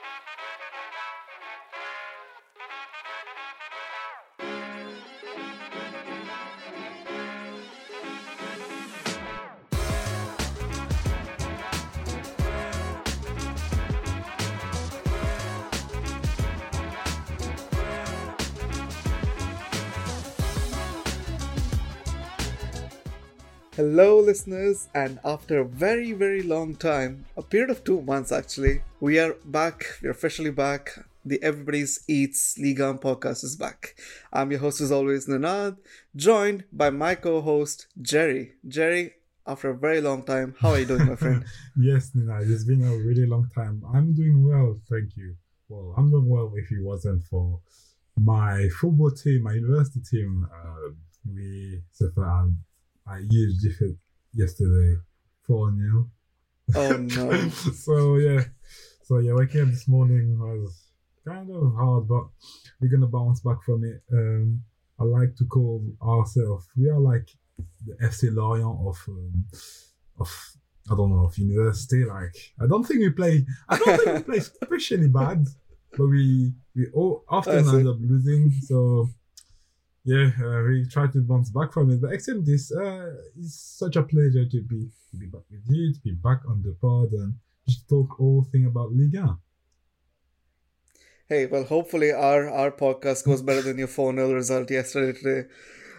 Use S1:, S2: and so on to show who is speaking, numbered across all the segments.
S1: thank you. Hello, listeners, and after a very, very long time, a period of two months actually, we are back. We're officially back. The Everybody's Eats Liga podcast is back. I'm your host, as always, Ninad, joined by my co host, Jerry. Jerry, after a very long time, how are you doing, my friend?
S2: yes, Ninad, it's been a really long time. I'm doing well, thank you. Well, I'm doing well if it wasn't for my football team, my university team. Uh, we suffer I used it yesterday, 4 0.
S1: Oh no.
S2: so yeah. So yeah, waking up this morning was kind of hard, but we're gonna bounce back from it. Um I like to call ourselves we are like the FC Lorient of um, of I don't know of university. Like I don't think we play I don't think we play especially bad, but we we all often end up losing. So yeah, uh, we try to bounce back from it. But except this, uh, it's such a pleasure to be to be back with you, to be back on the pod, and just talk all thing about Liga.
S1: Hey, well, hopefully our our podcast goes better than your 4 0 result yesterday today.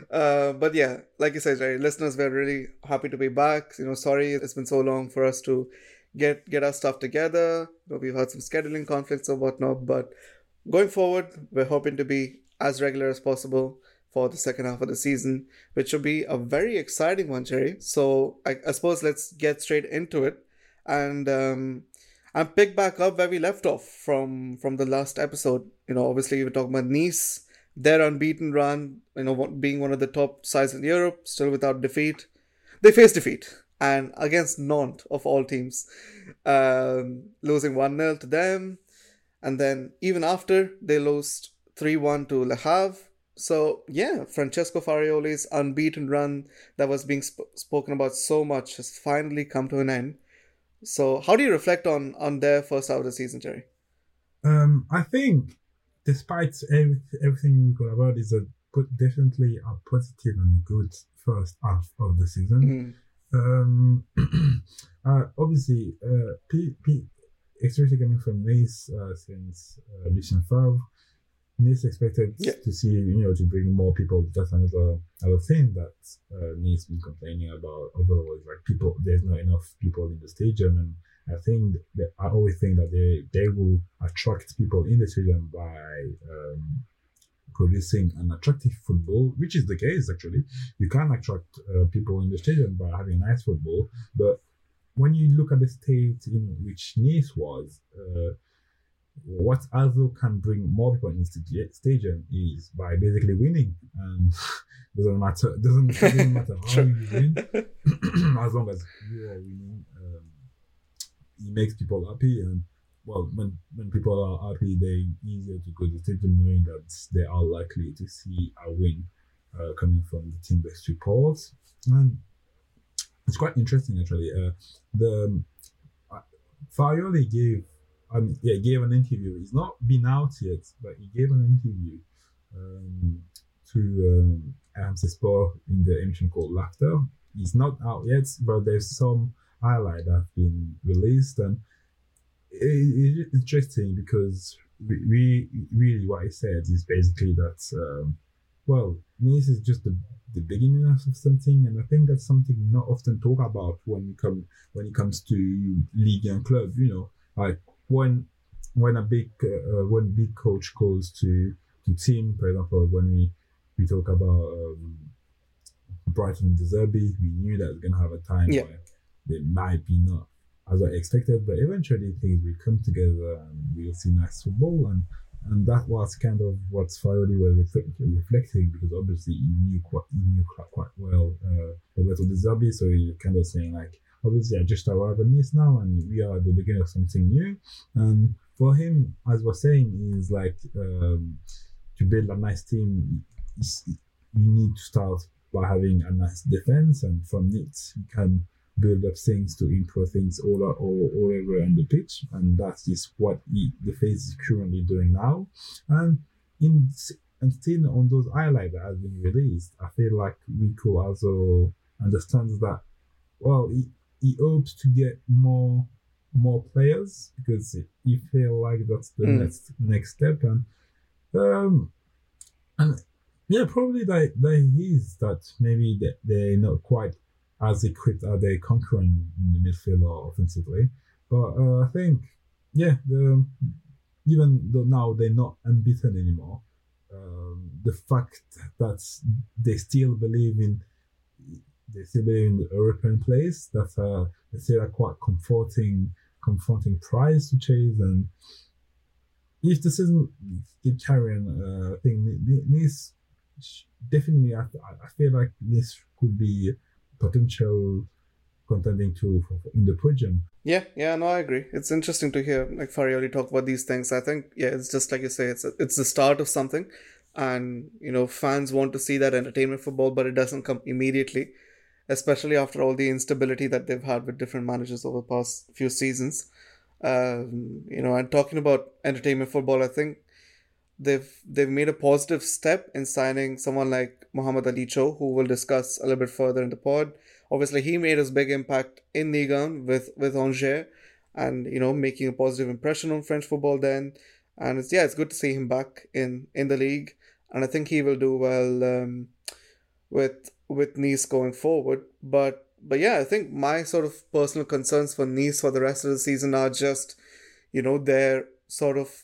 S1: Uh, but yeah, like you said, Jerry, listeners, we're really happy to be back. You know, sorry it's been so long for us to get get our stuff together. You know, we've had some scheduling conflicts or whatnot, but going forward, we're hoping to be as regular as possible for the second half of the season, which will be a very exciting one, Jerry. So I, I suppose let's get straight into it and um, and pick back up where we left off from from the last episode. You know, obviously we were talking about Nice, their unbeaten run. You know, being one of the top sides in Europe, still without defeat. They faced defeat and against Nantes of all teams, um, losing one 0 to them, and then even after they lost three one to Le Havre so yeah, Francesco Farioli's unbeaten run that was being sp- spoken about so much has finally come to an end. So how do you reflect on on their first out of the season, Jerry?
S2: Um, I think despite every, everything we could about is a good, definitely a positive and good first half of the season. Mm-hmm. Um, uh, obviously, uh, P, P, especially coming from Nice uh, since uh, Lucien Favre Nice expected yeah. to see, you know, to bring more people. That's another other thing that uh, Nice been complaining about overall is like people. There's not enough people in the stadium, and I think that I always think that they they will attract people in the stadium by um, producing an attractive football, which is the case actually. You can attract uh, people in the stadium by having nice football, but when you look at the state in which Nice was. Uh, what also can bring more people into the stadium is by basically winning. And doesn't matter doesn't, doesn't matter how you win, as long as you are winning, um, it makes people happy. And well, when when people are happy, they're easier to go to the stadium knowing that they are likely to see a win uh, coming from the team based reports. And it's quite interesting actually. Uh, the uh, Farioli gave um, yeah, gave an interview. He's not been out yet, but he gave an interview um, to um, RMC Sport in the emission called L'After. He's not out yet, but there's some highlight that have been released, and it, it's interesting because we, really what he said is basically that um, well, this is just the, the beginning of something, and I think that's something not often talk about when you come when it comes to league and club. You know, like when when a big uh, when big coach goes to to team, for example, when we we talk about um, Brighton De Zerbi, we knew that was gonna have a time yeah. where they might be not as I expected, but eventually things will come together and we'll see nice football and and that was kind of what Farioli was reflecting because obviously he knew quite he knew quite, quite well uh, Roberto De Zerbi, so he kind of saying like obviously I just arrived in this now and we are at the beginning of something new. And for him, as we're saying, is like um, to build a nice team, you need to start by having a nice defense, and from it you can build up things to improve things all, all, all over on the pitch. And that is what he, the face is currently doing now. And in and still on those highlights that have been released, I feel like Rico also understands that, well, he, he hopes to get more more players because he feel like that's the mm. next next step and um and yeah probably that that is that maybe they, they're not quite as equipped as they conquering in the midfield or offensively but uh, I think yeah the even though now they're not unbeaten anymore um, the fact that they still believe in they still believe in the European place that's uh, they still are quite comforting confronting prize to chase and if the season keep carrying uh, I think this definitely I, I feel like this could be potential contending to in the podium.
S1: Yeah, yeah, no, I agree. It's interesting to hear like Farioli talk about these things. I think yeah, it's just like you say, it's a, it's the start of something, and you know fans want to see that entertainment football, but it doesn't come immediately, especially after all the instability that they've had with different managers over the past few seasons. Um, you know, and talking about entertainment football, I think they've they've made a positive step in signing someone like Mohamed Ali Cho, who we'll discuss a little bit further in the pod obviously he made his big impact in Ligue 1 with with Angers, and you know making a positive impression on French football then. And it's yeah, it's good to see him back in in the league, and I think he will do well um, with with Nice going forward. But but yeah, I think my sort of personal concerns for Nice for the rest of the season are just, you know, their sort of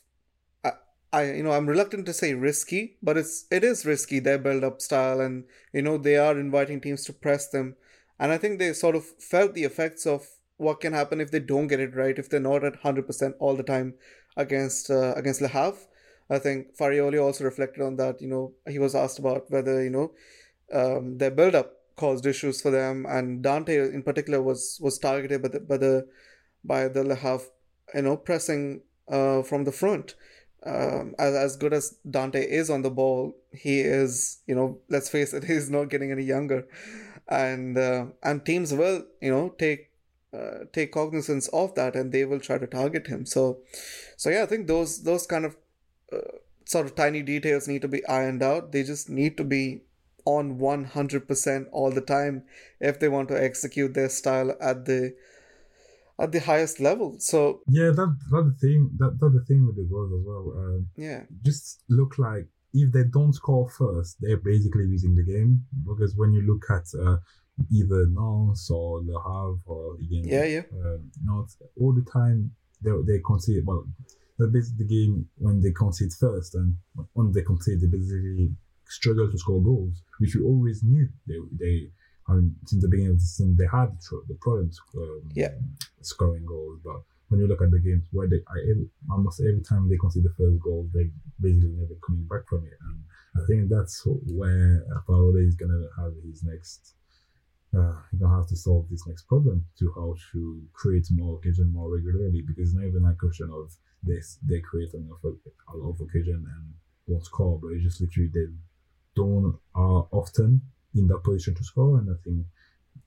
S1: I you know I'm reluctant to say risky, but it's it is risky their build up style, and you know they are inviting teams to press them, and I think they sort of felt the effects of what can happen if they don't get it right, if they're not at 100% all the time against uh, against Le Havre. I think Farioli also reflected on that. You know, he was asked about whether, you know, um, their build up caused issues for them. And Dante in particular was was targeted by the by the, by the you know, pressing uh, from the front. Um, as, as good as Dante is on the ball, he is, you know, let's face it, he's not getting any younger and uh, and teams will you know take uh, take cognizance of that and they will try to target him so so yeah i think those those kind of uh, sort of tiny details need to be ironed out they just need to be on 100% all the time if they want to execute their style at the at the highest level so
S2: yeah that that's the thing that that's the thing with the goals as well um,
S1: yeah
S2: just look like if they don't score first, they're basically losing the game. Because when you look at uh, either Nantes or Le Havre or again,
S1: yeah, yeah,
S2: uh, not all the time they they concede. Well, that's basically the game when they concede first, and when they concede, they basically struggle to score goals, which we always knew they they. I mean, since the beginning of the season, they had the problems um,
S1: yeah.
S2: scoring goals, but when you look at the games where they I, every, almost every time they concede the first goal, they basically never coming back from it. And I think that's where Paolo is gonna have his next. Uh, he's gonna have to solve this next problem to how to create more occasion more regularly because it's not even a question of this they create enough a lot of occasion and won't score, but it's just literally they don't are often in that position to score, and I think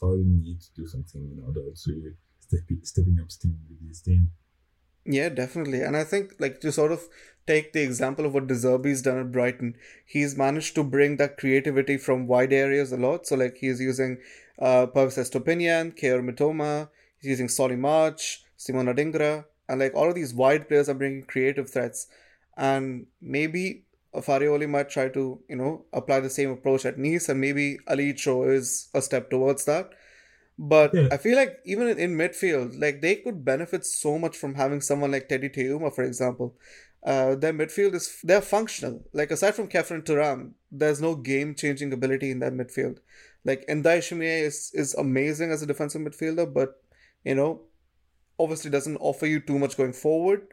S2: Paolo needs to do something in order to stepping, stepping up steam with this team.
S1: Yeah, definitely. And I think, like, to sort of take the example of what De done at Brighton, he's managed to bring that creativity from wide areas a lot. So, like, he's using uh, Pervis Estupiñán, Kaoru Mitoma, he's using Solly March, Simon Adingra, and, like, all of these wide players are bringing creative threats. And maybe Farioli might try to, you know, apply the same approach at Nice, and maybe Ali Cho is a step towards that. But yeah. I feel like even in midfield, like they could benefit so much from having someone like Teddy Teuma, for example. Uh, their midfield is they're functional. Like aside from Khéphren Thuram, there's no game changing ability in that midfield. Like Ndayishimiye is is amazing as a defensive midfielder, but you know, obviously doesn't offer you too much going forward.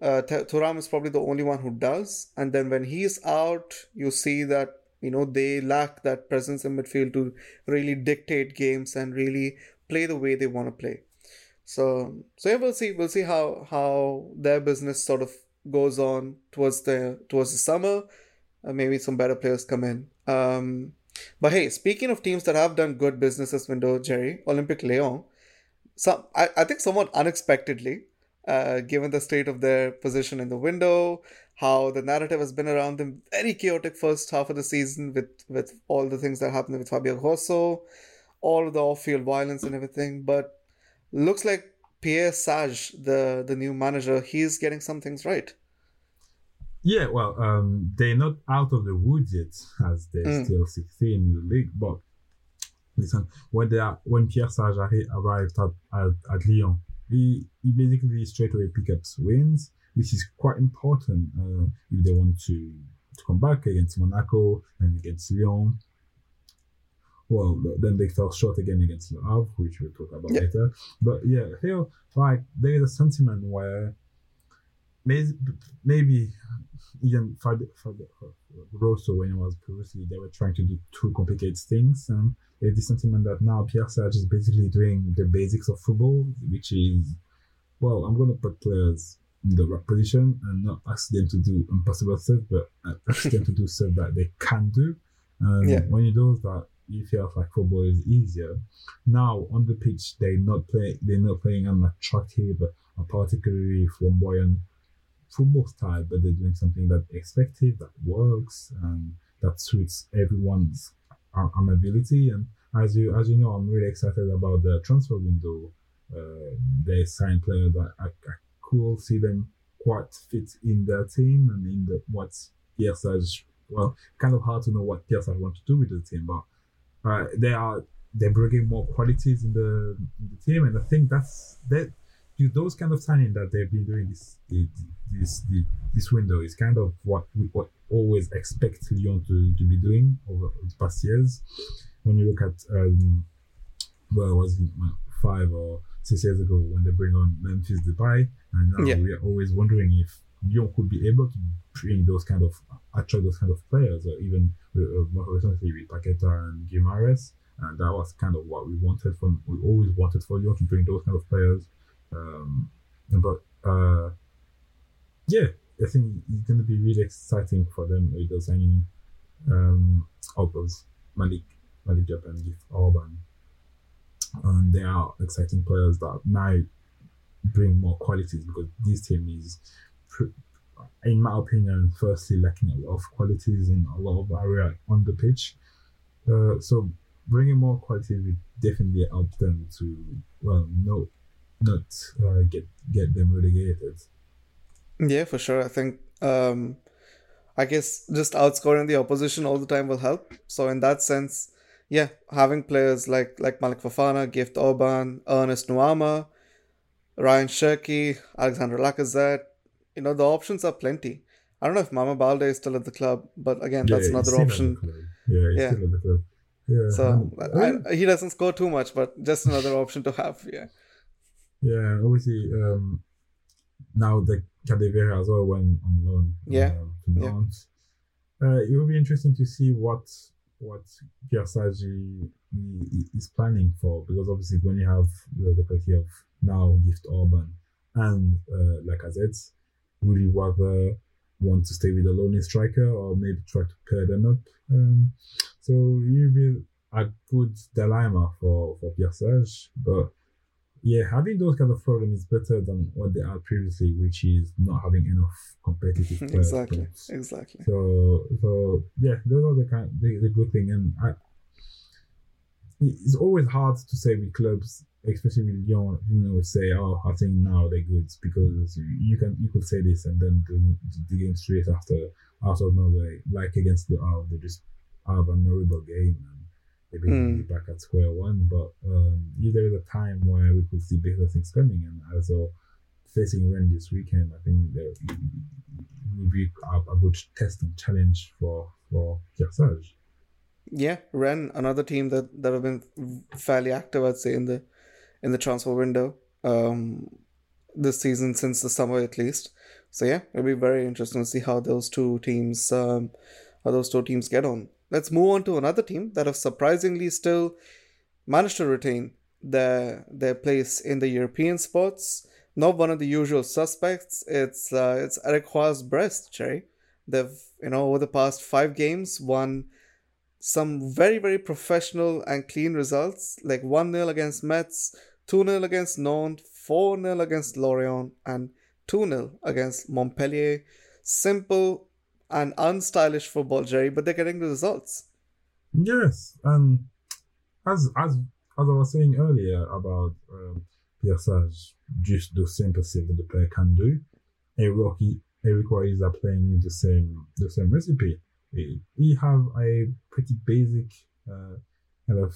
S1: Uh, Thuram is probably the only one who does, and then when he's out, you see that you know, they lack that presence in midfield to really dictate games and really play the way they want to play. So, so yeah, we'll see. We'll see how how their business sort of goes on towards the towards the summer. Uh, maybe some better players come in. Um, But hey, speaking of teams that have done good business this window, Jerry, Olympique Lyon, some I, I think somewhat unexpectedly, uh, given the state of their position in the window, how the narrative has been around them, very chaotic first half of the season with with all the things that happened with Fabio Grosso, all of the off-field violence and everything. But looks like Pierre Sage, the the new manager, he's getting some things right.
S2: Yeah, well, um, they're not out of the woods yet, as they're mm. still 16 in the league. But listen, when they are, when Pierre Sage arrived at, at, at Lyon, he, he basically straight away picked up wins, which is quite important uh, if they want to, to come back against Monaco and against Lyon. Well, then they fell short again against Le Havre, which we'll talk about yeah. later. But yeah, here, like, there is a sentiment where maybe, maybe even for the, for the for when it was previously they were trying to do too complicated things and there's the sentiment that now Pierre Sage is basically doing the basics of football which is well I'm gonna put players in the right position and not ask them to do impossible stuff but ask them to do stuff that they can do and yeah. when you do that you feel like football is easier now on the pitch they're not playing they're not playing an attractive a particularly flamboyant football style, but they're doing something that effective, that works, and that suits everyone's um, ability. And as you as you know, I'm really excited about the transfer window. Uh, they sign players that I, I could see them quite fit in their team and in the what Sage. Well, kind of hard to know what Sage want to do with the team, but uh, they are they're bringing more qualities in the in the team, and I think that's that those kind of signing that they've been doing this this this window is kind of what we what always expect Lyon to, to be doing over the past years. When you look at um, well, was it five or six years ago when they bring on Memphis Depay, and now yeah. we are always wondering if Lyon could be able to bring those kind of attract those kind of players, or even uh, more recently with Paqueta and Guimaraes. And that was kind of what we wanted from we always wanted for Lyon to bring those kind of players um, but uh, yeah, I think it's going to be really exciting for them with those signing um, of Malik, Malik Diop and Orban. And they are exciting players that might bring more qualities because this team is, in my opinion, firstly lacking a lot of qualities in a lot of area on the pitch. Uh, so bringing more quality will definitely help them to well know not uh, get get them relegated.
S1: Yeah, for sure. I think um, I guess just outscoring the opposition all the time will help. So in that sense, yeah, having players like like Malik Fofana, Gift Orban, Ernest Nuamah, Ryan Cherki, Alexandre Lacazette, you know the options are plenty. I don't know if Mama Balde is still at the club, but again, that's yeah, another option.
S2: Yeah, yeah. Yeah,
S1: so I, I, he doesn't score too much, but just another option to have. Yeah.
S2: Yeah, obviously, um, now the Kadewere as well went on loan.
S1: Yeah.
S2: Uh. Yeah. Uh, it will be interesting to see what what Pierre is planning for because obviously when you have the, the quality of now Gift Orban and uh, Lacazette, would you rather want to stay with a lonely striker or maybe try to pair them up? Um, so you will be a good dilemma for for Pierre but yeah, having those kind of problems is better than what they had previously, which is not having enough competitive players.
S1: exactly, exactly.
S2: So, so yeah, those are the kind the, the good thing, and I, it's always hard to say with clubs, especially with young, you know, say, oh, I think now they're good because you can you could say this and then the, the game straight after out of nowhere, like against the uh, Havre, they just have an horrible game maybe mm. back at square one. But um, there is a time where we could see bigger things coming, and as well facing Rennes this weekend, I think that will be a, a, good test and challenge for for Pierre
S1: Yeah, Rennes, another team that that have been fairly active, I'd say in the in the transfer window um, this season since the summer at least. So yeah, it'll be very interesting to see how those two teams um, how those two teams get on. Let's move on to another team that have surprisingly still managed to retain their their place in the European spots. Not one of the usual suspects. It's uh, it's Roy's Brest, Jerry. They've you know over the past five games won some very, very professional and clean results, like 1 0 against Metz, 2 0 against Nantes, 4 0 against Lorient, and 2 0 against Montpellier. Simple and unstylish football, Jerry, but they're getting the results.
S2: Yes, and as as as I was saying earlier about um, just perceive that the player can do. Eric, Eric Royes are playing the same the same recipe. He have a pretty basic uh, kind of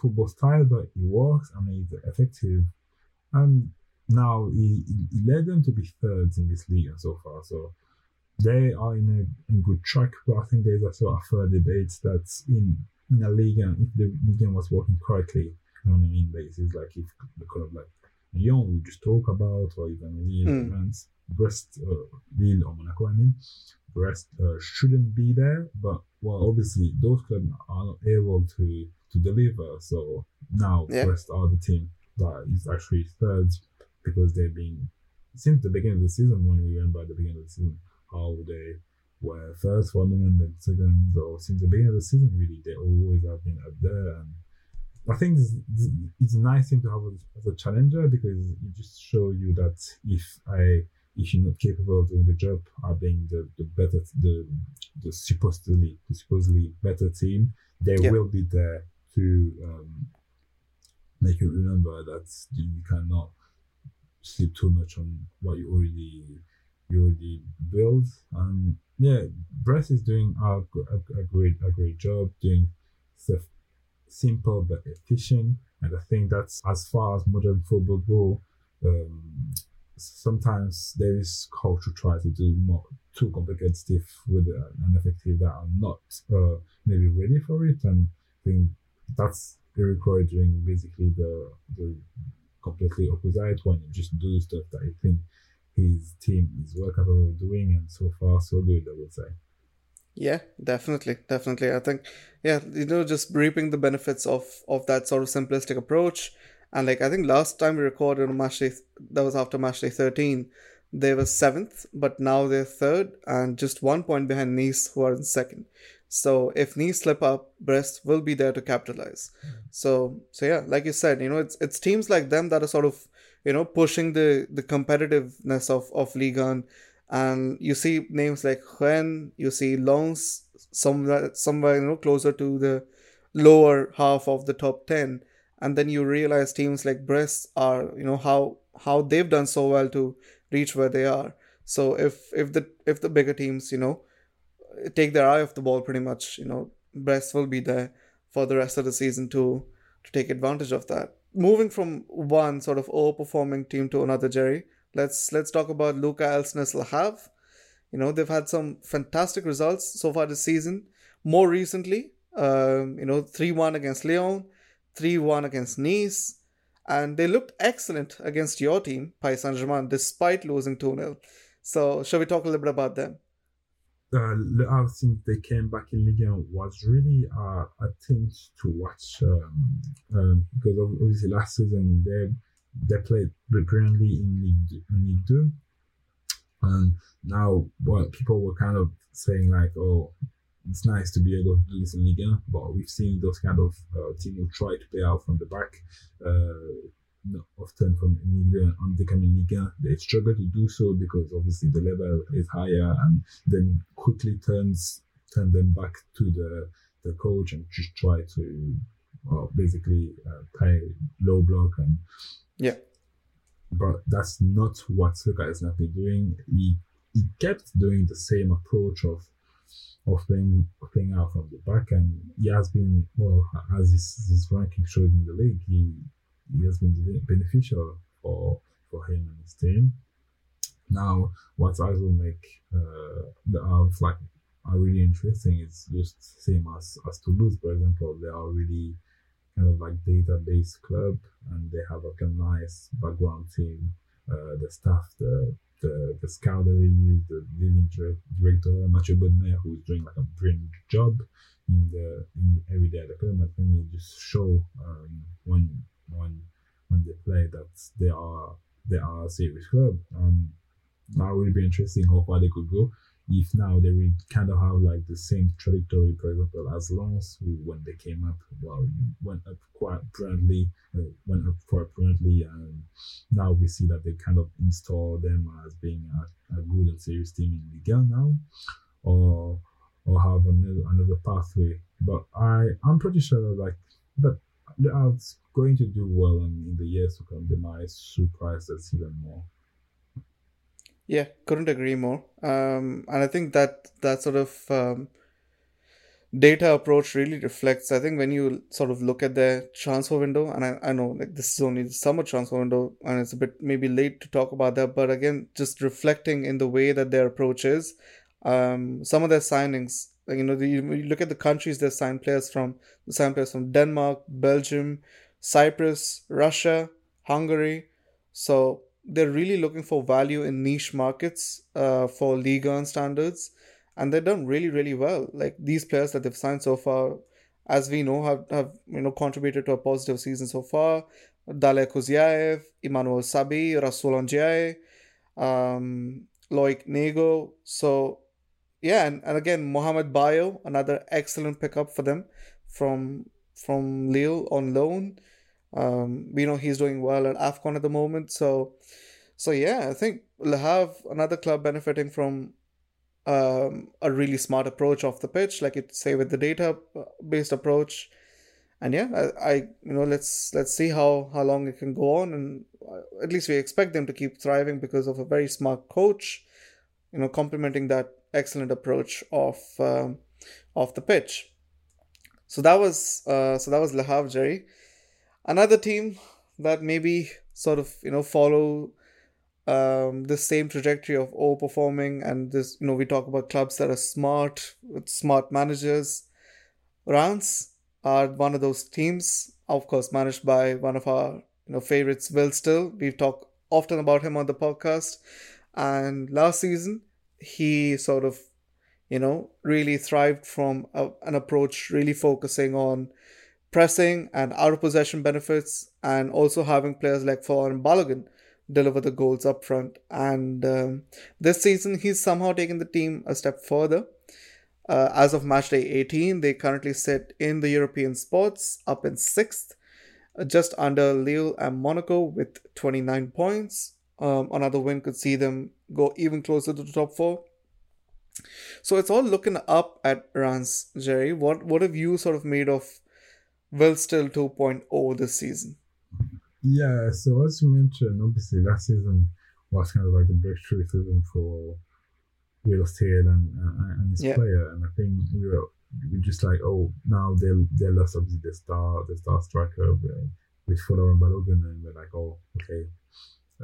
S2: football style, but it works and it's effective. And now he, he led them to be thirds in this league so far. So they are in a, in good track. But I think there's also a further debate that's in in a league and if the league was working correctly on an in basis, like if the kind of like Lyon we just talk about, or even Lille, mm. France, Brest, uh, Lille or Monaco, I mean, Brest uh, shouldn't be there, but well, obviously those clubs are not able to to deliver. So now yeah. Brest are the team that is actually third because they've been since the beginning of the season. When we went by the beginning of the season, how where first one and then second, or since the beginning of the season, really, they always have been up there. And I think it's, it's a nice thing to have as a challenger because it just shows you that if I if you're not capable of doing the job, are being the, the better the the supposedly the supposedly better team, they yeah. will be there to um, make you remember that you cannot sleep too much on what you already you already built. And yeah, Brest is doing a, a, a great a great job doing stuff simple but efficient. And I think that's as far as modern football go. Um, sometimes there is culture try to do more too complicated stuff with an effective that are not uh, maybe ready for it. And I think that's Roy doing basically the the completely opposite when you just do stuff that I think his team is well capable of doing, and so far so good, I would say.
S1: Yeah, definitely, definitely. I think, yeah, you know, just reaping the benefits of of that sort of simplistic approach, and like I think last time we recorded on match day, that was after match day thirteen, they were seventh, but now they're third and just one point behind Nice, who are in second. So if Nice slip up, Brest will be there to capitalize. Mm. So so yeah, like you said, you know, it's it's teams like them that are sort of you know pushing the the competitiveness of of Ligue 1 and you see names like Rennes, you see Lens somewhere somewhere you know closer to the lower half of the top 10 and then you realize teams like Brest are you know how how they've done so well to reach where they are. So if if the if the bigger teams you know take their eye off the ball pretty much you know Brest will be there for the rest of the season to to take advantage of that moving from one sort of overperforming team to another Jerry let's let's talk about Luka Elsner's Le you know they've had some fantastic results so far this season more recently um, you know 3-1 against Lyon 3-1 against Nice and they looked excellent against your team, Paris Saint Germain, despite losing 2 0. So, shall we talk a little bit about them?
S2: Uh, Le Havre, since they came back in Ligue 1, was really uh, a thing to watch um, um, because obviously last season they they played brilliantly in Ligue 2. And now, what people were kind of saying, like, oh, it's nice to be able to do this in Liga, but we've seen those kind of uh, teams who try to play out from the back. Uh, often from Liga on the coming Liga, they struggle to do so because obviously the level is higher, and then quickly turns turn them back to the the coach and just try to well, basically uh, play low block and
S1: yeah.
S2: But that's not what Luka is not doing. He he kept doing the same approach of of playing playing out from the back, and he has been well as his, his ranking showed in the league. He he has been beneficial for for him and his team. Now, what I will make uh, the out like are really interesting is just same as as Toulouse, for example. They are really kind of like database club, and they have like a nice background team. Uh, the staff, the the, the scout that use, the leading director, Mathieu Bodmer, who's doing like a brilliant job in the in every day at the club. I think just show um, when when when they play that they are they are a serious club. Um, that would be interesting how far they could go. if now they will kind of have like the same trajectory, for example, as who when they came up, well, went up quite brilliantly, uh, went up quite brilliantly, and now we see that they kind of install them as being a, a good and serious team in Liga now, or or have another another pathway. But I I'm pretty sure that like that they are going to do well in, in the years to come. They might surprise us even more.
S1: Yeah, couldn't agree more. Um, and I think that that sort of um, data approach really reflects. I think when you sort of look at their transfer window, and I, I know like this is only the summer transfer window, and it's a bit maybe late to talk about that, but again, just reflecting in the way that their approach is. Um, some of their signings, like, you know, the, you look at the countries they signed players from. They signed players from Denmark, Belgium, Cyprus, Russia, Hungary. So they're really looking for value in niche markets uh, for Liga and standards, and they've done really, really well. Like these players that they've signed so far, as we know, have, have you know contributed to a positive season so far. Daler Kuzyaev, Emmanuel Sabbi, Rasul Ndiaye, um, Loic Nego. So, yeah, and, and again, Mohamed Bayo, another excellent pickup for them from from Lille on loan. Um, we know he's doing well at AFCON at the moment. So, so yeah, I think we'll have another club benefiting from um, a really smart approach off the pitch, like you say with the data based approach. And yeah, I, I, you know let's let's see how how long it can go on, and uh, at least we expect them to keep thriving because of a very smart coach, you know, complementing that excellent approach of um, off the pitch. So that was uh, so that was Le Havre, Jerry. Another team that maybe sort of you know follow um, the same trajectory of overperforming and this you know we talk about clubs that are smart with smart managers. Reims are one of those teams, of course, managed by one of our you know favorites, Will Still. We've talked often about him on the podcast, and last season he sort of you know really thrived from a, an approach really focusing on pressing and out of possession benefits, and also having players like Folarin Balogun deliver the goals up front. And um, this season, he's somehow taken the team a step further. Uh, as of match day 18, they currently sit in the European spots, up in sixth, uh, just under Lille and Monaco with 29 points. Um, another win could see them go even closer to the top four. So it's all looking up at Reims, Jerry. What what have you sort of made of Will Still 2.0 this season.
S2: Yeah, so as you mentioned, obviously last season was kind of like the breakthrough season for Will Still and, and, and his yeah. player, and I think we were we are just like, oh, now they they lost obviously the star the star striker with, with Folarin Balogun, and we're like, oh, okay,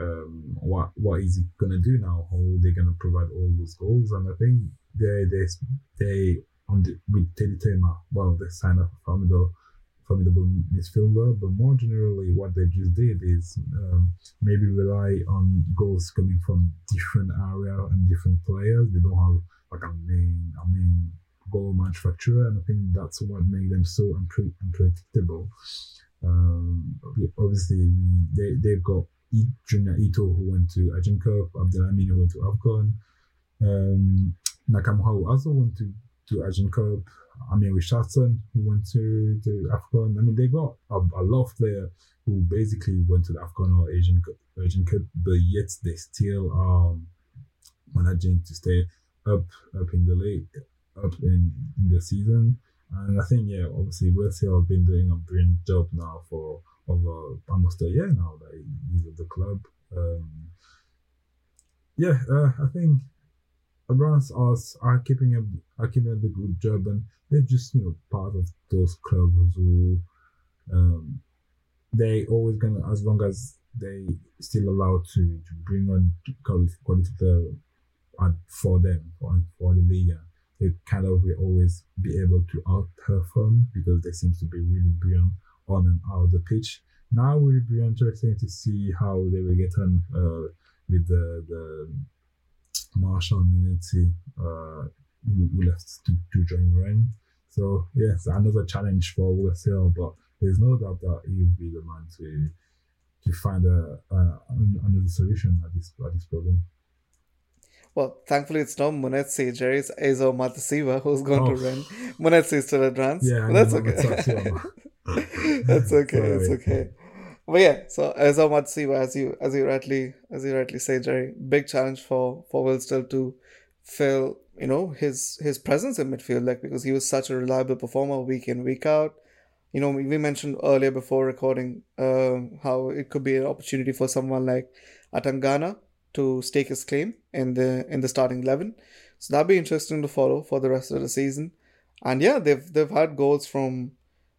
S2: um, what what is he gonna do now? How are they gonna provide all those goals? And I think they they they on the with Teddy Teuma, well, they signed up for a formidable formidable midfielder, but more generally, what they just did is um, maybe rely on goals coming from different area and different players. They don't have like a main a main goal manufacturer, and I think that's what made them so unpre- unpredictable. Um, obviously, they they've got Junya Ito who went to Asian Cup, Abdelhamid who went to Afcon, um, Nakamura who also went to to Asian Cup. Amir Richardson, who went to the AFCON. I mean, they got a, a lot of players who basically went to the AFCON or Asian Asian Cup, but yet they still are managing to stay up up in the league, up in, in the season. And I think, yeah, obviously, Still have been doing a brilliant job now for over almost a year now that he's at the club. Um, yeah, uh, I think around us are keeping a are keeping a good job, and they're just you know part of those clubs who um, they always gonna as long as they still allowed to, to bring on quality, quality player for them for, for the league. They kind of will always be able to outperform because they seem to be really brilliant on and out the pitch. Now it will be interesting to see how they will get on uh, with the, the Marshall Munetsi, uh, who, who left to, to join Rennes. So yes, another challenge for Will but there's no doubt that he will be the man to to find a, a, another solution at this at this problem.
S1: well, thankfully it's not Munetsi, Jerry's Azor Matusiwa who's going oh. to win. Munetsi is still advanced. Yeah, that's okay. that's okay. That's okay. But yeah, so Azor Matusiwa, as you as you rightly as you rightly say, Jerry, big challenge for for Will still to fill you know his his presence in midfield, like because he was such a reliable performer week in week out. You know, we mentioned earlier before recording uh, how it could be an opportunity for someone like Atangana to stake his claim in the in the starting eleven. So that'd be interesting to follow for the rest of the season. And yeah, they've they've had goals from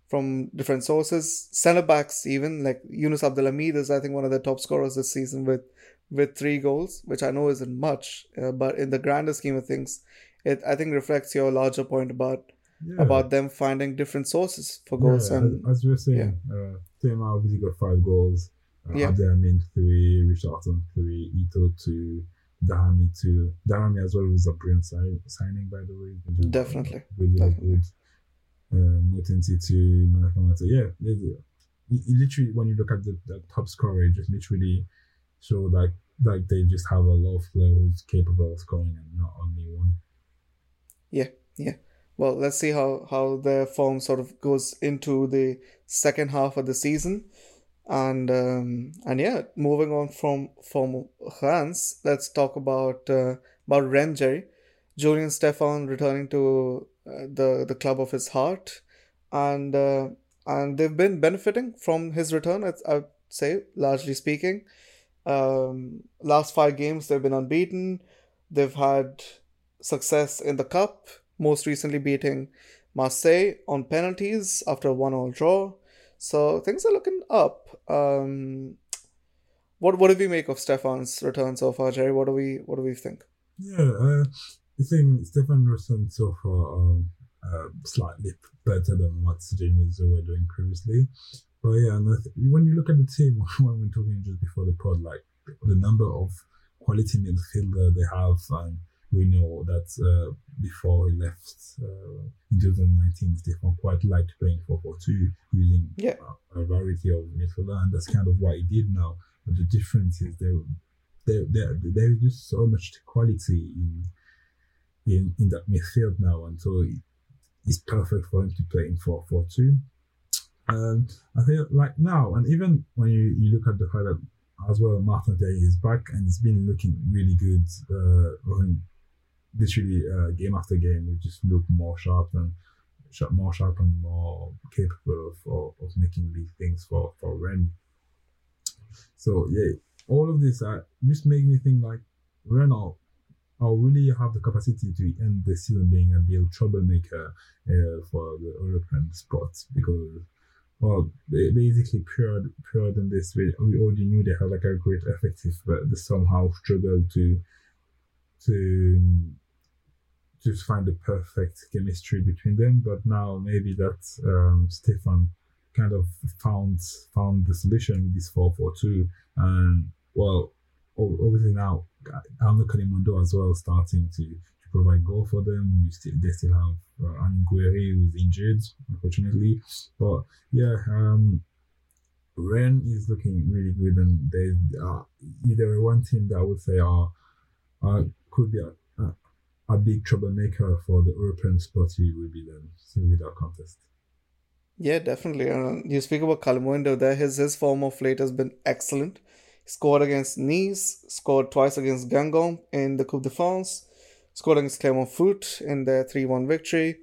S1: from different sources. Centre backs even like Yunus Abdelhamid is I think one of the top scorers this season with with three goals, which I know isn't much, uh, but in the grander scheme of things, it I think reflects your larger point about yeah. about them finding different sources for goals.
S2: Yeah,
S1: and
S2: as, we were saying, yeah. uh, Tim obviously got five goals. Uh, yeah. Abdelhamid three, Richardson three, Ito two, Daramy two. Daramy as well was a brilliant sign, signing by the way.
S1: Definitely.
S2: Really
S1: Definitely.
S2: good. Munetsi two, Malakamata. Yeah, yeah, yeah. literally, when you look at the, the top scorer, it just literally show like like they just have a lot of players capable of scoring and not only one.
S1: Yeah, yeah. Well, let's see how how their form sort of goes into the second half of the season, and um, and yeah, moving on from from France, let's talk about uh, about Rennes. Julien Stéphan returning to the the club of his heart, and uh, and they've been benefiting from his return. I'd, I'd say, largely speaking. Um, last five games, they've been unbeaten. They've had success in the cup, most recently beating Marseille on penalties after a one-all draw. So things are looking up. Um, what what do we make of Stéphan's return so far, Jerry? What do we what do we think?
S2: Yeah, uh, I think Stéphan return so far uh, slightly better than what Genesio were doing previously. But yeah, and th- when you look at the team, when we are talking just before the pod, like the number of quality midfielder they have, and we know that uh, before he left uh, in 2019, Stéphan quite liked playing 4-4-2, using
S1: yeah.
S2: a, a, variety of midfielder, and that's kind of what he did now. But the difference is there, there, there, there is just so much quality in in, in that midfield now, and so it's perfect for him to play in 4-4-2. Um, I think like now, and even when you, you look at the fact that as well, Martin Day is back and it's been looking really good. Uh, literally uh, game after game, we just look more sharp and more sharp and more capable of, of, of making big things for for Rennes. So yeah, all of this uh, just make me think like Rennes are really have the capacity to end the season being a real troublemaker uh, for the European spots because well, basically pure pure than this. We, we already knew they had like a great effective, but they somehow struggled to to to find the perfect chemistry between them. But now maybe that um, Stéphan kind of found found the solution with this four four two, and well, obviously now Arnaud Kalimuendo as well starting to to provide goal for them. Still, they still have uh, Anguiri who's injured, unfortunately. But yeah, um, Rennes is looking really good, and they are either one team that I would say are, are could be a, a, a big troublemaker for the European spot. It will be them without contest.
S1: Yeah, definitely. Uh, you speak about Kalimundo there. His his form of late has been excellent. Scored against Nice, scored twice against Guingamp in the Coupe de France, scored against Clermont Foot in their 3 1 victory.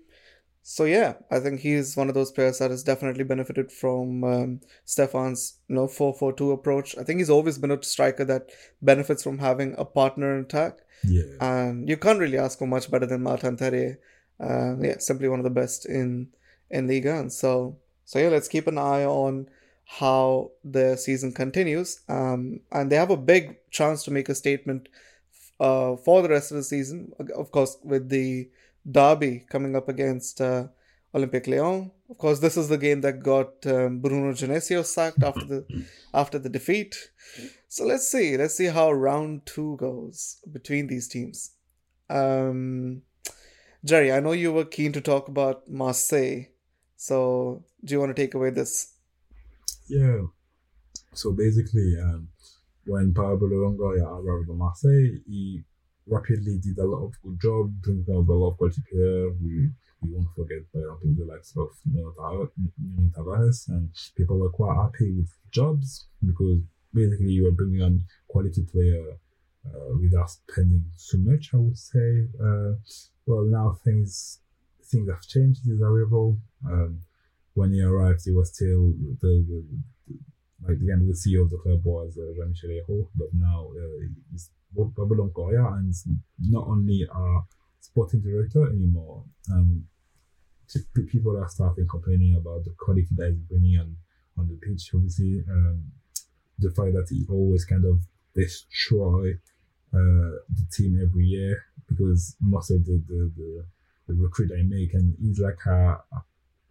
S1: So, yeah, I think he's one of those players that has definitely benefited from um, Stéphan's you know, 4 4 2 approach. I think he's always been a striker that benefits from having a partner in attack.
S2: Yeah.
S1: And you can't really ask for much better than Martin Terrier. Uh, yeah, simply one of the best in in Ligue 1. So, so yeah, let's keep an eye on how the season continues. Um, and they have a big chance to make a statement uh, for the rest of the season. Of course, with the derby coming up against uh, Olympique Lyon. Of course, this is the game that got um, Bruno Genesio sacked after the after the defeat. So let's see. Let's see how round two goes between these teams. Um, Jerry, I know you were keen to talk about Marseille. So do you want to take away this?
S2: Yeah. So basically, um, when Pablo Longoria arrived in Marseille, he rapidly did a lot of good job, bringing up a lot of quality players. We we won't forget, for example, the likes of Nuno Tavares, and people were quite happy with jobs because basically you were bringing on quality player uh, without spending too much. I would say. Uh, well, now things things have changed. It is variable. Um, when he arrived, he was still the, the, the like the the CEO of the club was uh, Jean-Michel but now uh, he's Pablo Longoria and not only a sporting director anymore. Um, people are starting complaining about the quality that he's bringing on on the pitch. Obviously, um, the fact that he always kind of destroy uh, the team every year because most of the the, the, the recruit I make and he's like a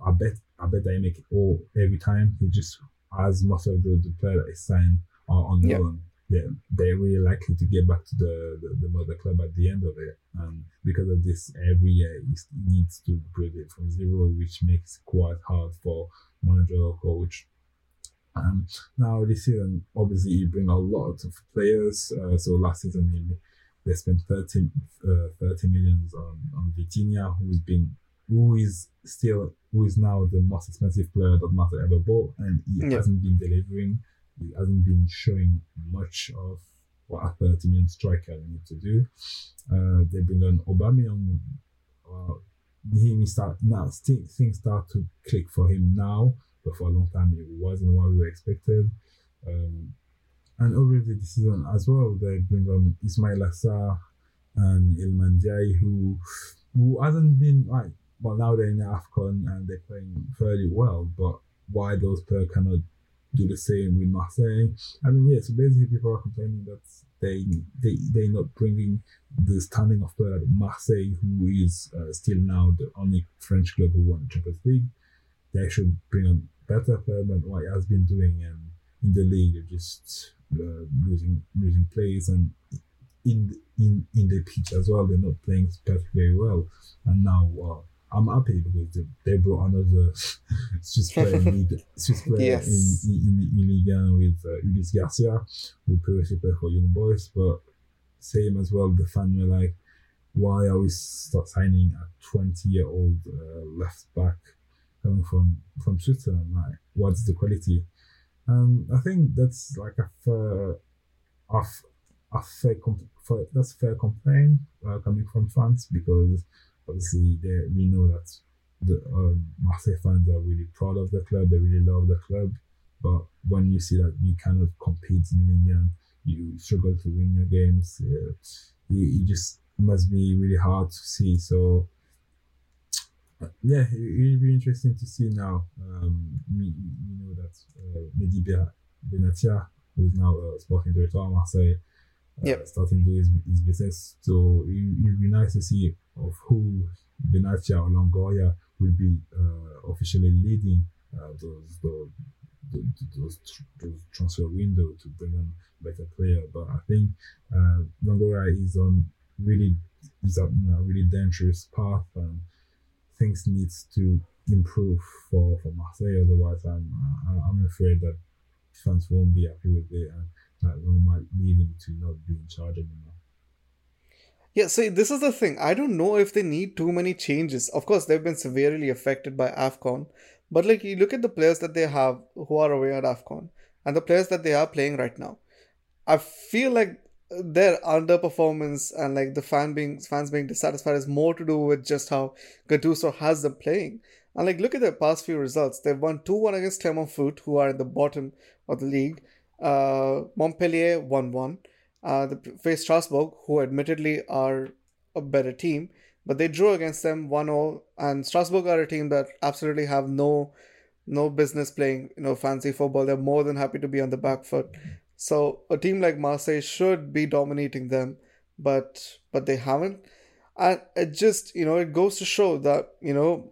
S2: a bet I bet I make it all every time. He just has most of the, the player that is signed are on yep. loan. Yeah, they're really likely to get back to the, the, the, mother club at the end of it. And because of this, every year he needs to build it from zero, which makes it quite hard for manager or coach. Um, now this season, obviously, he bring a lot of players. Uh, so last season, he, they spent 30, uh, 30 millions on, on Vitinha, who's been who is still who is now the most expensive player that Marseille ever bought, and he yeah. hasn't been delivering. He hasn't been showing much of what a 30 million striker need to do. Uh, they bring on Aubameyang. Uh, he start now things start to click for him now, but for a long time it wasn't what we were expected. Um, and already this season as well, they bring on Ismaïla Sarr and Iliman Ndiaye, who who hasn't been like but now they're in AFCON and they're playing fairly well. But why those players cannot do the same with Marseille? I mean, yeah, so basically people are complaining that they, they, they're not bringing the standing of player Marseille, who is uh, still now the only French club who won the Champions League. They should bring a better player than what he has been doing. And in the league, they're just uh, losing losing plays and in in in the pitch as well. They're not playing very well. And now, uh, I'm happy because they, brought another Swiss player, in, Swiss player yes. in, in, in 1 with uh, Ulysse Garcia, who previously played for Young Boys. But same as well, the fan were like, why are we start signing a 20 year old uh, left back coming from, from Switzerland? Like, what's the quality? And I think that's like a fair, a, a fair, comp- that's fair complaint uh, coming from fans because obviously we know that the um, Marseille fans are really proud of the club. They really love the club. But when you see that you cannot compete in Ligue you struggle to win your games. Uh, it, it just must be really hard to see. So yeah, it, will be interesting to see now. Um, we, we know that uh, Mehdi Benatia, who is now a sporting director at Marseille, uh, yep. starting to do his, his business. So it would be nice to see of who Benatia or Longoria will be uh, officially leading uh, those, those those, those transfer window to bring on better player. But I think uh, Longoria is on really is on a really dangerous path and things needs to improve for, for Marseille. Otherwise, I'm I'm afraid that fans won't be happy with it and that might lead him to not be in charge anymore.
S1: Yeah, see, this is the thing. I don't know if they need too many changes. Of course, they've been severely affected by AFCON. But like you look at the players that they have who are away at AFCON and the players that they are playing right now. I feel like their underperformance and like the fan being fans being dissatisfied is more to do with just how Gattuso has them playing. And like look at their past few results. They've won 2-1 against Clermont Foot, who are in the bottom of the league. Uh, Montpellier 1-1 uh, they faced Strasbourg, who admittedly are a better team, but they drew against them 1-0. And Strasbourg are a team that absolutely have no no business playing you know fancy football. They're more than happy to be on the back foot. So a team like Marseille should be dominating them, but but they haven't. And it just you know it goes to show that you know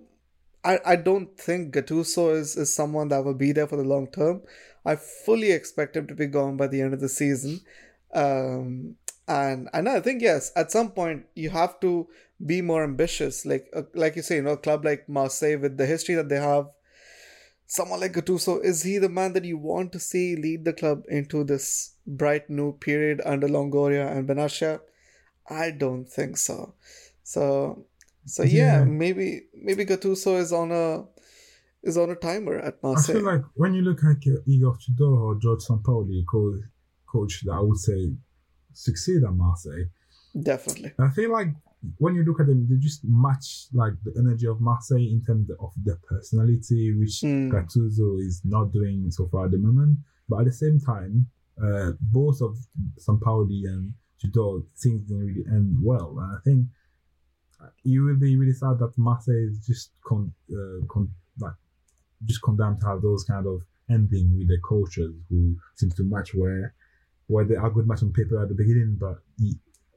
S1: I, I don't think Gattuso is, is someone that will be there for the long term. I fully expect him to be gone by the end of the season. Um, and and I think yes, at some point you have to be more ambitious. Like uh, like you say, you know, a club like Marseille with the history that they have, someone like Gattuso, is he the man that you want to see lead the club into this bright new period under Longoria and Benatia? I don't think so. So so yeah, yeah, maybe maybe Gattuso is on a is on a timer at Marseille.
S2: I feel like when you look at Igor Tudor or George Sampaoli, coach, coach that I would say succeed at Marseille.
S1: Definitely.
S2: I feel like when you look at them, they just match like the energy of Marseille in terms of their personality, which mm. Gattuso is not doing so far at the moment. But at the same time, uh, both of Sampaoli and Tudor things didn't really end well. And I think you will be really sad that Marseille is just con, uh, con like just condemned to have those kind of ending with the coaches who seems to match where where they are good match on paper at the beginning, but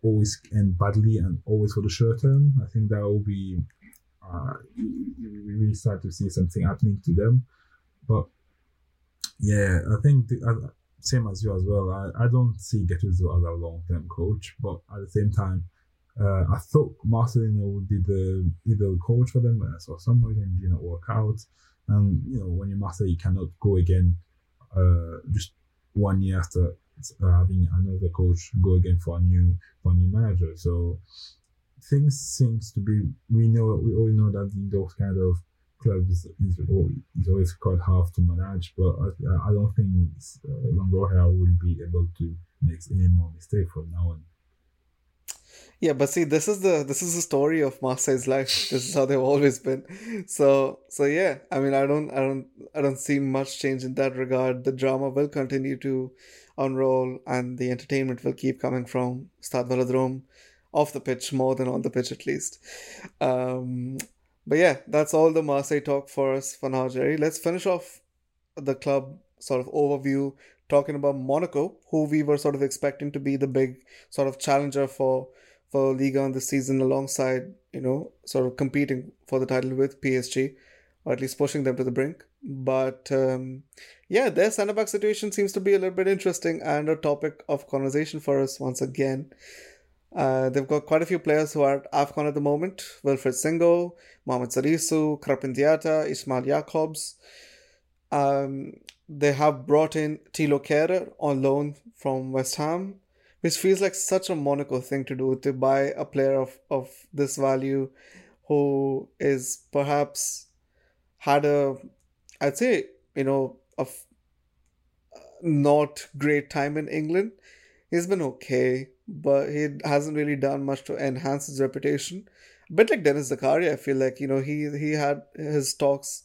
S2: always end badly and always for the short term. I think that will be uh, really start to see something happening to them. But yeah, I think the, uh, same as you as well. I, I don't see Gattuso as a long term coach, but at the same time, uh, I thought Marcelino would be the either coach for them. I saw some reason did not work out, and you know when you master, you cannot go again. Uh, just one year after having another coach go again for a new for a new manager. So things seems to be we know we all know that in those kind of clubs is, is always quite hard to manage, but I, I don't think uh, Longoria will be able to make any more mistake from now on.
S1: Yeah, but see, this is the this is the story of Marseille's life. This is how they've always been. So so yeah, I mean, I don't I don't I don't see much change in that regard. The drama will continue to unroll, and the entertainment will keep coming from Stade Velodrome, off the pitch more than on the pitch at least. Um, but yeah, that's all the Marseille talk for us for now, Jerry. Let's finish off the club sort of overview talking about Monaco, who we were sort of expecting to be the big sort of challenger for for Ligue 1 this season alongside, you know, sort of competing for the title with PSG, or at least pushing them to the brink. But um, yeah, their centre back situation seems to be a little bit interesting and a topic of conversation for us once again. Uh, they've got quite a few players who are at AFCON at the moment Wilfried Singo, Mohamed Salisu, Krépin Diatta, Ismail Jakobs. Um, they have brought in Tilo Kehrer on loan from West Ham which feels like such a Monaco thing to do to buy a player of, of this value who is perhaps had a I'd say you know a not great time in England. He's been okay, but he hasn't really done much to enhance his reputation. A bit like Denis Zakaria, I feel like you know he he had his stocks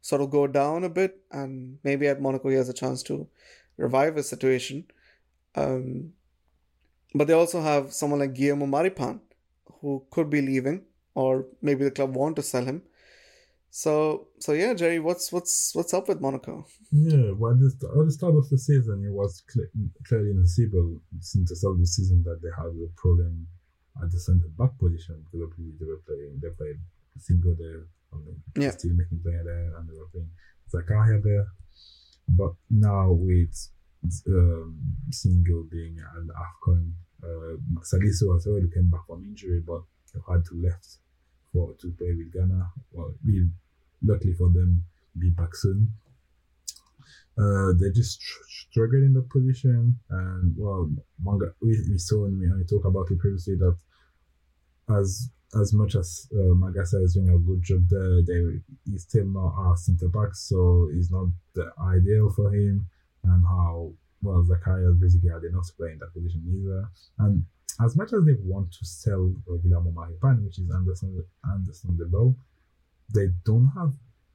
S1: sort of go down a bit, and maybe at Monaco he has a chance to revive his situation. Um, but they also have someone like Guillermo Maripan, who could be leaving, or maybe the club want to sell him. So, so yeah, Jerry, what's what's what's up with Monaco?
S2: Yeah, well, at the start of the season, it was clearly visible since the start of the season that they had a problem at the centre back position because they were playing, they played Singo there, and yeah. still making player there, and they were playing Zakaria there. But now with um, Singo being an AFCON uh, Salisu has already came back from injury, but had to left for to play with Ghana. Well, we luckily for them, be back soon. Uh, they just struggled in the position, and well, Manga, we, we saw and we, we talked about it previously that as as much as uh, Magassa is doing a good job there, they he's still not our centre back, so it's not the ideal for him. And how well, Zakaria basically had enough to play in that position either. And as much as they want to sell Guillermo Maripan, which is understandable, they don't have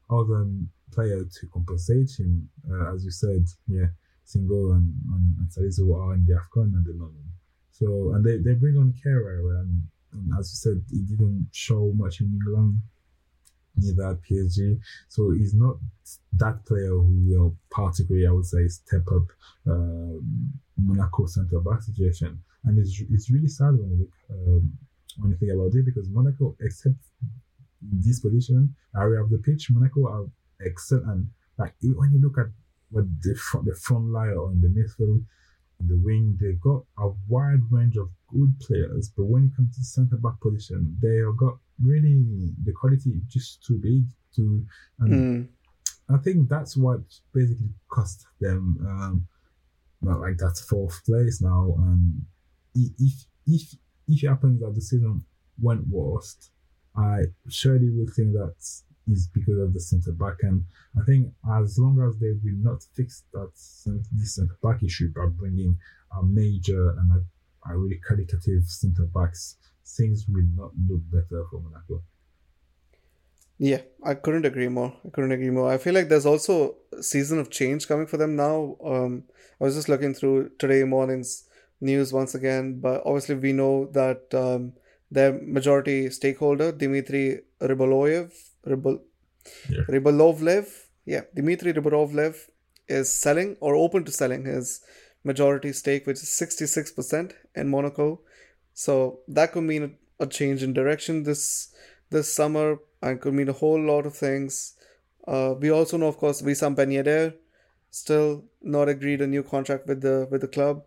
S2: other player to compensate him. Uh, as you said, yeah, Singo and, and, and Salisu are in the AFCON at the moment. So, and they, they bring on Kehrer, and, and as you said, he didn't show much in England neither at PSG. So he's not that player who will particularly, I would say, step up uh, Monaco centre back situation. And it's, it's really sad when you um, when you think about it because Monaco, except this position area of the pitch, Monaco are excellent. And like when you look at what the front, the front line or in the midfield, in the wing, they've got a wide range of good players. But when it comes to centre back position, they have got really the quality just too big to and mm. I think that's what basically cost them um like that fourth place now and if if if it happens that the season went worst, I surely will think that is because of the centre back. And I think as long as they will not fix that this centre back issue by bringing a major and a, a really qualitative centre backs, things will not look better for Monaco.
S1: Yeah, I couldn't agree more. I couldn't agree more. I feel like there's also a season of change coming for them now. Um, I was just looking through today morning's news once again, but obviously we know that um, their majority stakeholder, Dmitry Riboloyev, Ribol, yeah. Rybolovlev, yeah, Dmitry Rybolovlev is selling or open to selling his majority stake, which is 66% in Monaco. So that could mean a change in direction this this summer and could mean a whole lot of things. Uh, we also know, of course, Wissam Ben Yedder still not agreed a new contract with the with the club.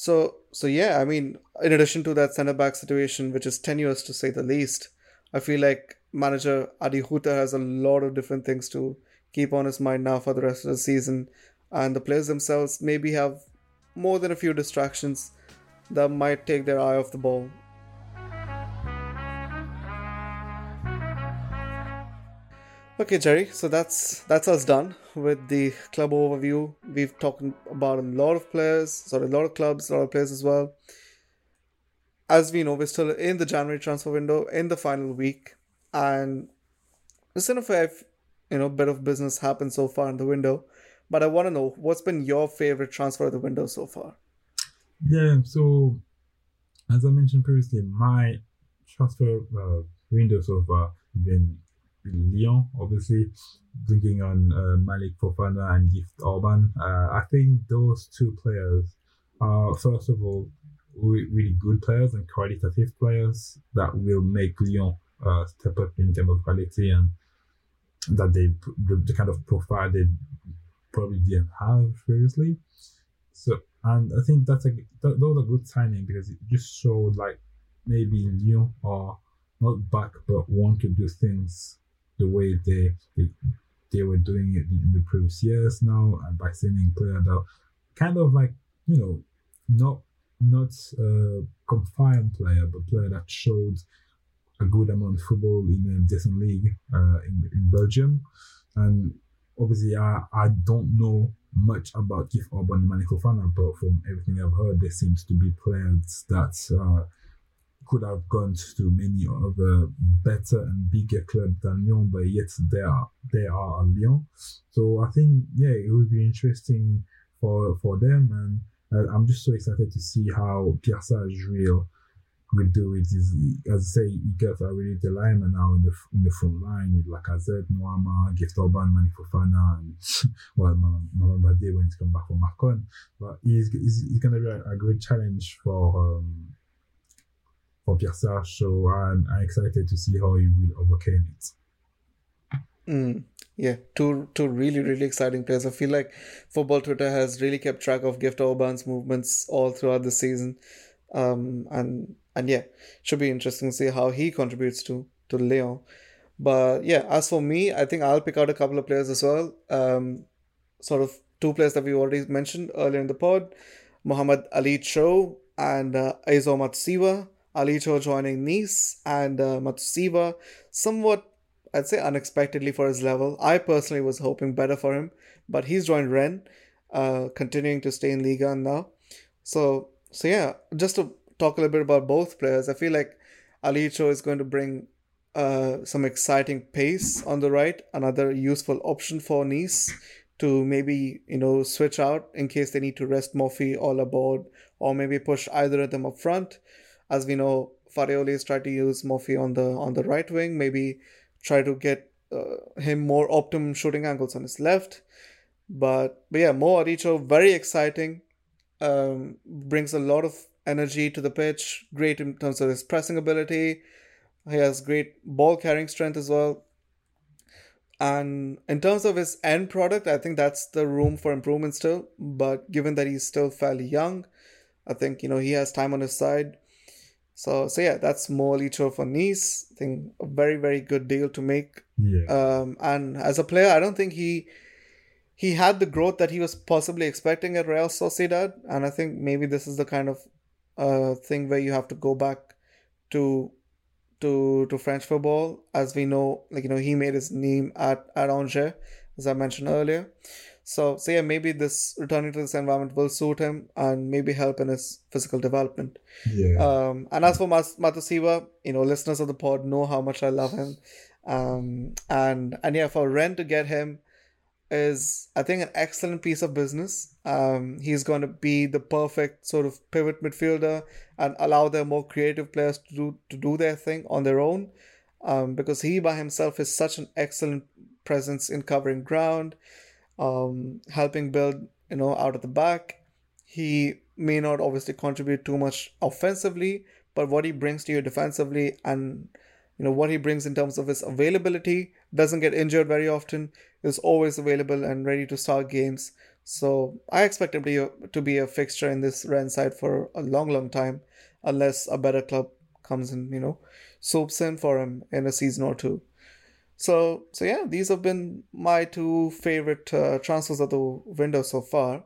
S1: So so yeah, I mean, in addition to that centre back situation, which is tenuous to say the least, I feel like manager Adi Hutter has a lot of different things to keep on his mind now for the rest of the season, and the players themselves maybe have more than a few distractions that might take their eye off the ball Okay, Jerry. So that's that's us done with the club overview. We've talked about a lot of players, sorry, a lot of clubs, a lot of players as well. As we know, we're still in the January transfer window, in the final week, and there's in a you know, bit of business happened so far in the window. But I want to know what's been your favorite transfer of the window so far.
S2: Yeah. So, as I mentioned previously, my transfer uh, window so far been Lyon, obviously, bringing on uh, Malik Fofana and Gift Orban. Uh, I think those two players are, first of all, re- really good players and qualitative players that will make Lyon uh, step up in terms of quality and that they the, the kind of profile they probably didn't have previously. So, and I think that's a that, those are good signing because it just showed like maybe Lyon are not back but want to do things the way they they, they were doing it in the previous years now, and by sending players out, kind of like you know, not not a confined player, but player that showed a good amount of football in a decent league uh, in in Belgium, and obviously I I don't know much about Gift Orban and Malik Fofana, but from everything I've heard, there seems to be players that uh, could have gone to many other better and bigger clubs than Lyon, but yet they are they are Lyon. So I think yeah, it would be interesting for for them, and uh, I'm just so excited to see how Pierre Sage will do it. Is as I say, he got already the lineman now in the in the front line with Lacazette, Nuamah, Gift Orban, Malik Fofana, and well, Mama Baldé when he come back from AFCON. But he's, he's, he's going to be a, a, great challenge for um, for Pierre Sage. So I'm, excited to see how he will overcome it.
S1: Mm, yeah, two two really really exciting players. I feel like football Twitter has really kept track of Gift Orban's movements all throughout the season, um, and and yeah, should be interesting to see how he contributes to to Lyon. But yeah, as for me, I think I'll pick out a couple of players as well. Um, sort of two players that we already mentioned earlier in the pod, Mohamed-Ali Cho and uh, Azor Matusiwa. Alicho joining Nice and uh, somewhat, I'd say, unexpectedly for his level. I personally was hoping better for him, but he's joined Rennes, uh, continuing to stay in Liga now. So, so yeah, just to talk a little bit about both players, I feel like Alito is going to bring uh, some exciting pace on the right, another useful option for Nice to maybe you know switch out in case they need to rest Moffi all aboard, or maybe push either of them up front as we know, Farioli is trying to use Moffi on the on the right wing. Maybe try to get uh, him more optimum shooting angles on his left. But but yeah, Mo Aricho, very exciting. Um, brings a lot of energy to the pitch. Great in terms of his pressing ability. He has great ball carrying strength as well. And in terms of his end product, I think that's the room for improvement still. But given that he's still fairly young, I think you know he has time on his side. So so yeah, that's Mo Alicho for Nice. I think a very very good deal to make.
S2: Yeah.
S1: Um, and as a player, I don't think he he had the growth that he was possibly expecting at Real Sociedad, and I think maybe this is the kind of a thing where you have to go back to to to French football, as we know, like you know, he made his name at at Angers, as I mentioned earlier. So, so yeah, maybe this returning to this environment will suit him and maybe help in his physical development.
S2: Yeah.
S1: Um, and as for Mas- Matusiwa, you know, listeners of the pod know how much I love him. Um, and and yeah, for Rennes to get him is I think an excellent piece of business. Um, he's going to be the perfect sort of pivot midfielder and allow their more creative players to do to do their thing on their own. Um, because he by himself is such an excellent presence in covering ground um, helping build, you know, out of the back. He may not obviously contribute too much offensively, but what he brings to you defensively and you know what he brings in terms of his availability doesn't get injured very often is always available and ready to start games so i expect him to, to be a fixture in this Rennes side for a long long time unless a better club comes and you know swoops in for him in a season or two so, so yeah, these have been my two favorite uh, transfers of the window so far.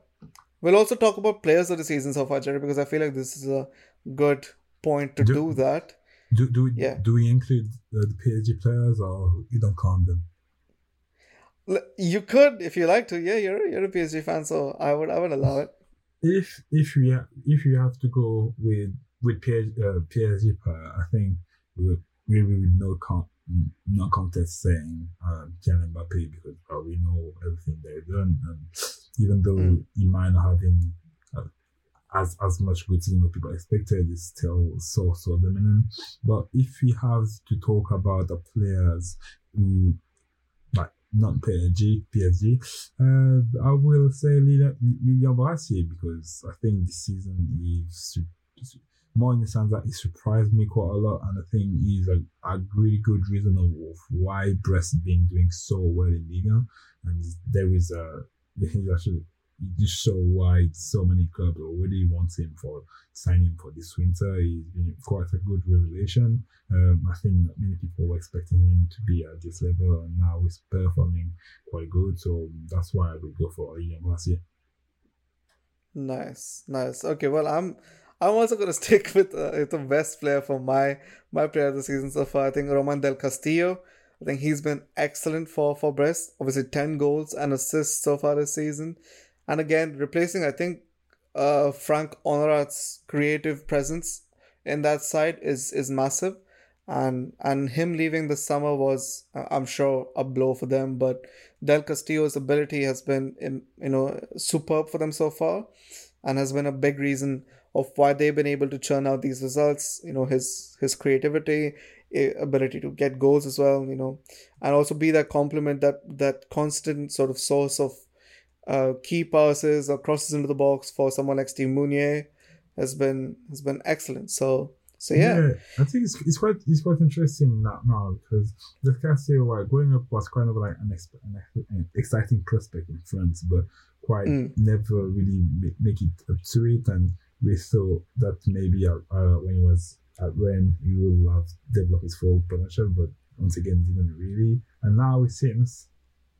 S1: We'll also talk about players of the season so far, Jerry, because I feel like this is a good point to do, do that.
S2: Do do we, yeah. do we include uh, the PSG players or you don't count them?
S1: You could if you like to. Yeah, you're you're a PSG fan, so I would I would allow it.
S2: If if we ha- if you have to go with with PSG, uh, PSG player, I think we would, we would no count no contest saying uh, Kylian Mbappe because uh, we know everything they've done, and even though mm. he might not have been uh, as as much good season as people expected, is still so so dominant. But if we have to talk about the players who like not PSG, PSG, uh, I will say Lilian Brassier because I think this season is more in the sense that it surprised me quite a lot, and I think he's a, a really good reason of, why Brest been doing so well in Liga, and there is a he's actually just show why so many clubs already want him for signing for this winter. He's been quite a good revelation. Um, I think many people were expecting him to be at this level, and now he's performing quite good. So that's why I would go for Ian Brassier.
S1: Nice, nice. Okay, well, I'm I'm also going to stick with, uh, the best player for my my player of the season so far. I think Romain Del Castillo. I think he's been excellent for for Brest. Obviously, ten goals and assists so far this season, and again replacing I think uh, Franck Honorat's creative presence in that side is is massive, and and him leaving the summer was uh, I'm sure a blow for them. But Del Castillo's ability has been you know superb for them so far, and has been a big reason of why they've been able to churn out these results you know his his creativity ability to get goals as well you know and also be that complement that that constant sort of source of uh, key passes or crosses into the box for someone like Steve Mounié has been has been excellent so so yeah. yeah,
S2: I think it's, it's quite it's quite interesting now, now because Del Castillo like growing up was kind of like an, ex- an exciting prospect in France, but quite mm. never really make, make it up to it. And we thought that maybe uh, uh, when he was at Rennes, he would have developed his full potential, but once again, didn't really. And now it seems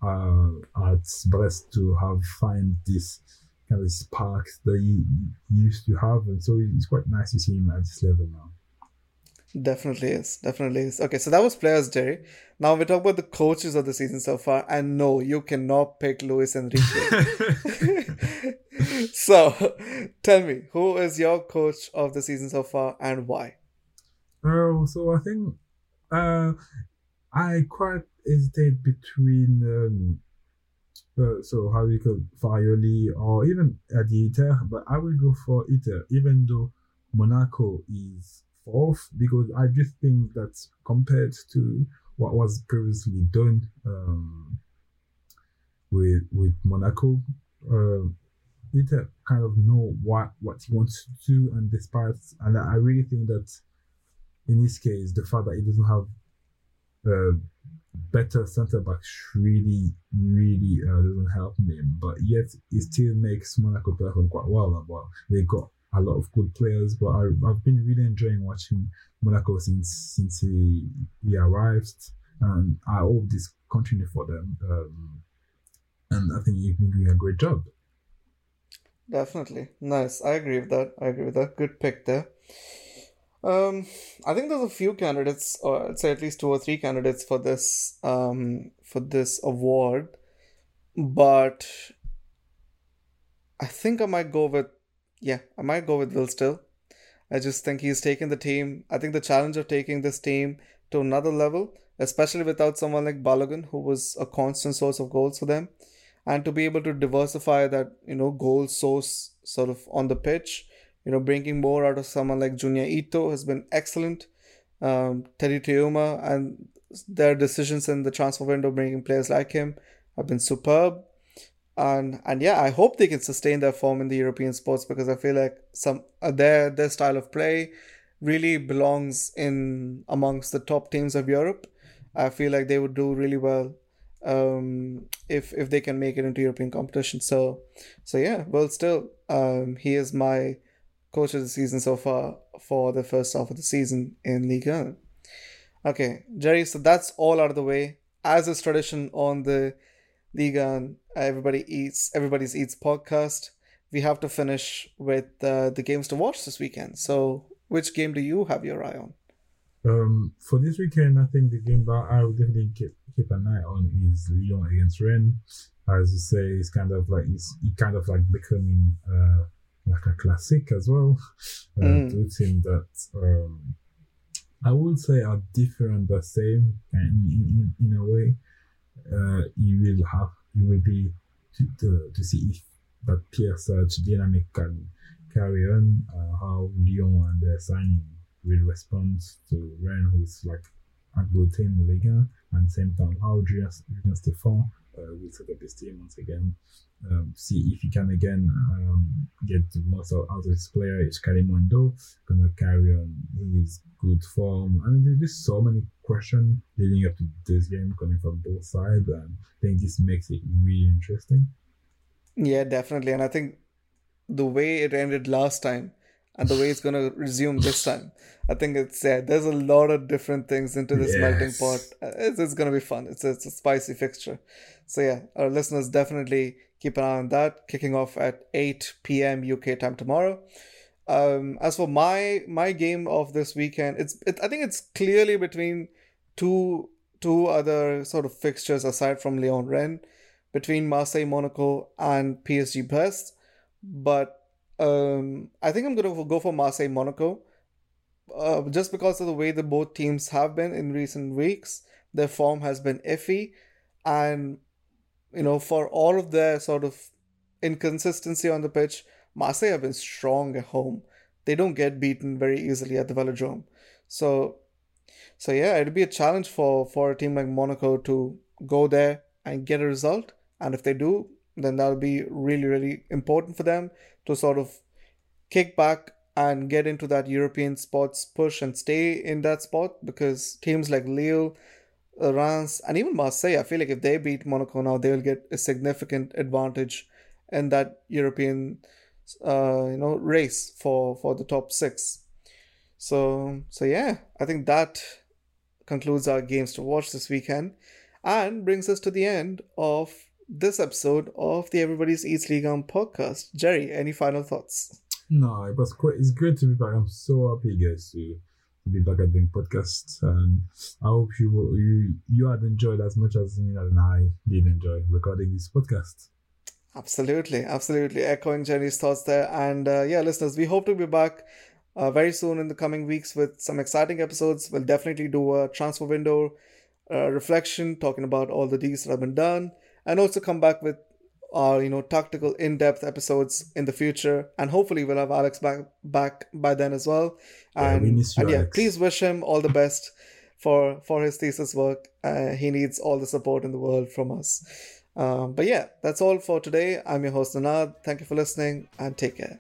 S2: uh, at Brest to have find this kind of spark that he used to have, and so it's quite nice to see him at this level now.
S1: Definitely is. Definitely is. Okay, so that was players, Jerry. Now we talk about the coaches of the season so far, and no, you cannot pick Luis Enrique. so, tell me, who is your coach of the season so far, and why?
S2: Oh, so I think uh, I quite hesitate between um, uh, so how we call Farioli or even Adi Hütter, but I will go for Hütter, even though Monaco is fourth, because I just think that compared to what was previously done um, with with Monaco, uh, Hütter kind of know what what he wants to do, and despite and I really think that in this case, the fact that he doesn't have uh, better centre backs really, really uh, doesn't help me. But yet, he still makes Monaco perform quite well. But they got a lot of good players. But I, have been really enjoying watching Monaco since since he he arrived, and I hope this continue for them. Um, and I think you've been doing a great job.
S1: definitely. Nice. I agree with that. I agree with that. Good pick there. Um, I think there's a few candidates, or I'd say at least two or three candidates for this um for this award, but I think I might go with yeah, I might go with Will Still. I just think he's taken the team. I think the challenge of taking this team to another level, especially without someone like Balogun, who was a constant source of goals for them, and to be able to diversify that you know goal source sort of on the pitch you know, bringing more out of someone like Junya Ito has been excellent. Um, Teddy Teuma and their decisions in the transfer window bringing players like him have been superb. And and yeah, I hope they can sustain their form in the European sports because I feel like some uh, their their style of play really belongs in amongst the top teams of Europe. I feel like they would do really well um, if if they can make it into European competition. So so yeah, Will Still um, he is my coach of the season so far for the first half of the season in Ligue 1. Okay, Jerry, so that's all out of the way. As is tradition on the Ligue 1, everybody eats, everybody's eats podcast. We have to finish with uh, the games to watch this weekend. So, which game do you have your eye on?
S2: Um, for this weekend, I think the game that I would definitely keep, keep an eye on is Lyon against Rennes. As you say, it's kind of like it's kind of like becoming uh, like a classic as well. Uh, mm. Two teams that um, I would say are different but same in, in, in a way. Uh, you will have you will be to, to, see if that Pierre Sage dynamic can carry on, uh, how Lyon and their signing will respond to Rennes, who's like a good team in Liga, and same time how Julien, Julien Uh, will set up his team once again um, see if he can again um, get the most out of his player. Is Kalimuendo gonna carry on his good form? I mean, there's just so many questions leading up to this game coming from both sides, and I think this makes it really interesting.
S1: Yeah, definitely, and I think the way it ended last time and the way it's going to resume this time. I think it's yeah. There's a lot of different things into this yes. melting pot. Uh, it's, it's going to be fun. It's a, it's a spicy fixture. So yeah, our listeners definitely keep an eye on that. Kicking off at 8 p.m. UK time tomorrow. Um, as for my my game of this weekend, it's it, I think it's clearly between two two other sort of fixtures aside from Lyon Rennes, between Marseille Monaco and PSG Brest. But um, I think I'm gonna go for Marseille Monaco, uh, just because of the way the both teams have been in recent weeks. Their form has been iffy, and you know for all of their sort of inconsistency on the pitch, Marseille have been strong at home. They don't get beaten very easily at the Velodrome, so so yeah, it'd be a challenge for for a team like Monaco to go there and get a result. And if they do, then that'll be really really important for them to sort of kick back and get into that European spots push and stay in that spot because teams like Lille, Reims, and even Marseille, I feel like if they beat Monaco now, they'll get a significant advantage in that European, uh, you know, race for for the top six. So so yeah, I think that concludes our games to watch this weekend, and brings us to the end of this episode of the Everybody's Eats Ligue 1 podcast. Jerry, any final thoughts?
S2: No, it was quite. It's great to be back. I'm so happy, guys, to, be back at doing podcast, and I hope you you you had enjoyed as much as me and I did enjoy recording this podcast.
S1: Absolutely, absolutely, echoing Jerry's thoughts there, and uh, yeah, listeners, we hope to be back. Uh, very soon in the coming weeks with some exciting episodes. We'll definitely do a transfer window uh, reflection, talking about all the deals that have been done and also come back with our you know tactical in-depth episodes in the future. And hopefully we'll have alex back back by then as well. And, yeah, and yeah please wish him all the best for for his thesis work. Uh, he needs all the support in the world from us. Um, but yeah that's all for today. I'm your host Ninad thank you for listening and take care